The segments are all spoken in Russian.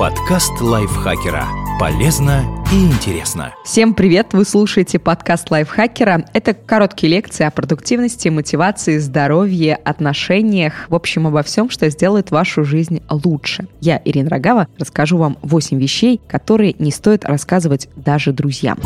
Подкаст лайфхакера. Полезно и интересно. Всем привет! Вы слушаете подкаст лайфхакера. Это короткие лекции о продуктивности, мотивации, здоровье, отношениях. В общем, обо всем, что сделает вашу жизнь лучше. Я, Ирина Рогава, расскажу вам 8 вещей, которые не стоит рассказывать даже друзьям.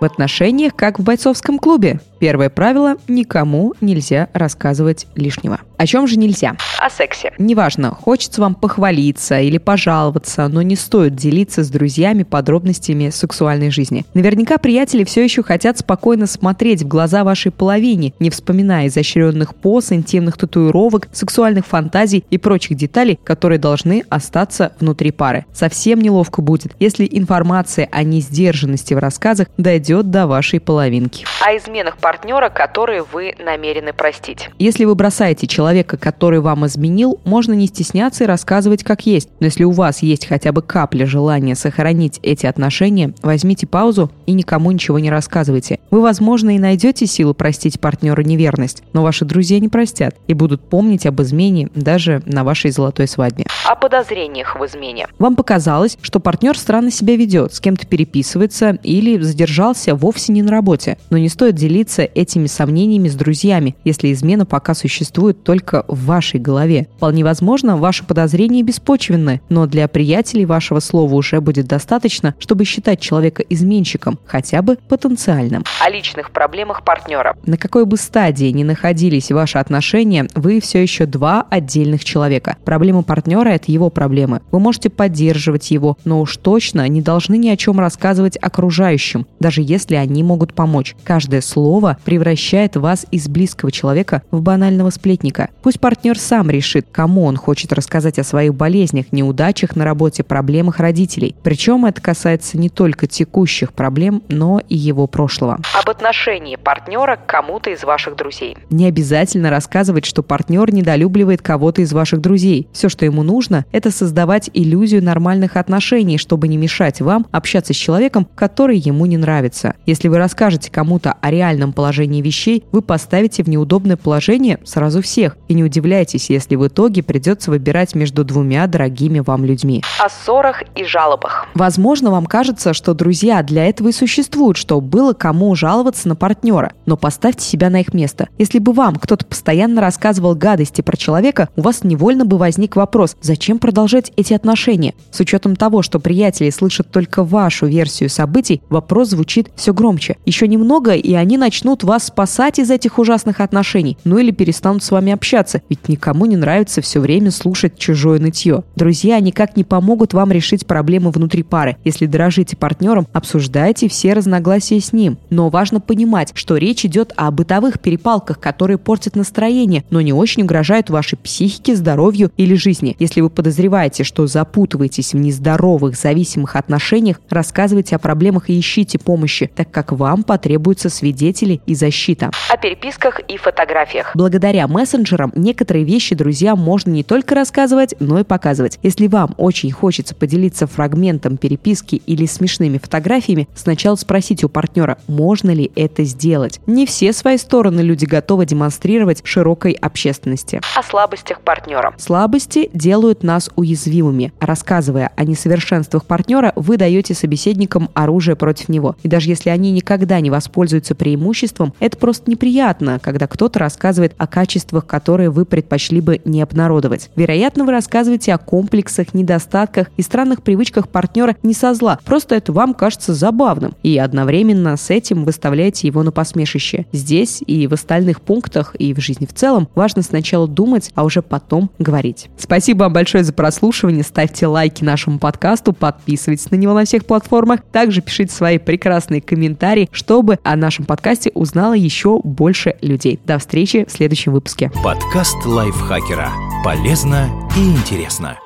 В отношениях, как в бойцовском клубе. Первое правило – никому нельзя рассказывать лишнего. О чем же нельзя? О сексе. Неважно, хочется вам похвалиться или пожаловаться, но не стоит делиться с друзьями подробностями сексуальной жизни. Наверняка приятели все еще хотят спокойно смотреть в глаза вашей половине, не вспоминая изощренных поз, интимных татуировок, сексуальных фантазий и прочих деталей, которые должны остаться внутри пары. Совсем неловко будет, если информация о несдержанности в рассказах дойдет до вашей половинки. О изменах партнера, которые вы намерены простить. Если вы бросаете человека, который вам изменил, можно не стесняться и рассказывать как есть. Но если у вас есть хотя бы капля желания сохранить эти отношения, возьмите паузу и никому ничего не рассказывайте. Вы, возможно, и найдете силу простить партнеру неверность, но ваши друзья не простят и будут помнить об измене даже на вашей золотой свадьбе. О подозрениях в измене. Вам показалось, что партнер странно себя ведет, с кем-то переписывается или задержался вовсе не на работе. Но не стоит делиться делиться этими сомнениями с друзьями, если измена пока существует только в вашей голове. Вполне возможно, ваши подозрения беспочвенны, но для приятелей вашего слова уже будет достаточно, чтобы считать человека изменщиком, хотя бы потенциальным. О личных проблемах партнера. На какой бы стадии ни находились ваши отношения, вы все еще два отдельных человека. Проблема партнера – это его проблемы. Вы можете поддерживать его, но уж точно не должны ни о чем рассказывать окружающим, даже если они могут помочь. Каждое слово превращает вас из близкого человека в банального сплетника. Пусть партнер сам решит, кому он хочет рассказать о своих болезнях, неудачах на работе, проблемах родителей. Причем это касается не только текущих проблем, но и его прошлого. Об отношении партнера к кому-то из ваших друзей. Не обязательно рассказывать, что партнер недолюбливает кого-то из ваших друзей. Все, что ему нужно, это создавать иллюзию нормальных отношений, чтобы не мешать вам общаться с человеком, который ему не нравится. Если вы расскажете кому-то о реальном положении вещей, вы поставите в неудобное положение сразу всех. И не удивляйтесь, если в итоге придется выбирать между двумя дорогими вам людьми. О ссорах и жалобах. Возможно, вам кажется, что друзья для этого и существуют, что было кому жаловаться на партнера. Но поставьте себя на их место. Если бы вам кто-то постоянно рассказывал гадости про человека, у вас невольно бы возник вопрос, зачем продолжать эти отношения? С учетом того, что приятели слышат только вашу версию событий, вопрос звучит все громче. Еще немного, и они начнут вас спасать из этих ужасных отношений, ну или перестанут с вами общаться, ведь никому не нравится все время слушать чужое нытье. Друзья никак не помогут вам решить проблемы внутри пары. Если дорожите партнером, обсуждайте все разногласия с ним. Но важно понимать, что речь идет о бытовых перепалках, которые портят настроение, но не очень угрожают вашей психике, здоровью или жизни. Если вы подозреваете, что запутываетесь в нездоровых, зависимых отношениях, рассказывайте о проблемах и ищите помощи, так как вам потребуются свидетели и защита. О переписках и фотографиях. Благодаря мессенджерам некоторые вещи друзьям можно не только рассказывать, но и показывать. Если вам очень хочется поделиться фрагментом переписки или смешными фотографиями, сначала спросите у партнера, можно ли это сделать. Не все свои стороны люди готовы демонстрировать широкой общественности. О слабостях партнера. Слабости делают нас уязвимыми. Рассказывая о несовершенствах партнера, вы даете собеседникам оружие против него. И даже если они никогда не воспользуются преимуществом, это просто неприятно, когда кто-то рассказывает о качествах, которые вы предпочли бы не обнародовать. Вероятно, вы рассказываете о комплексах, недостатках и странных привычках партнера не со зла, просто это вам кажется забавным, и одновременно с этим выставляете его на посмешище. Здесь и в остальных пунктах, и в жизни в целом важно сначала думать, а уже потом говорить. Спасибо вам большое за прослушивание, ставьте лайки нашему подкасту, подписывайтесь на него на всех платформах, также пишите свои прекрасные комментарии, чтобы о нашем подкасте узнало еще больше людей. До встречи в следующем выпуске. Подкаст лайфхакера. Полезно и интересно.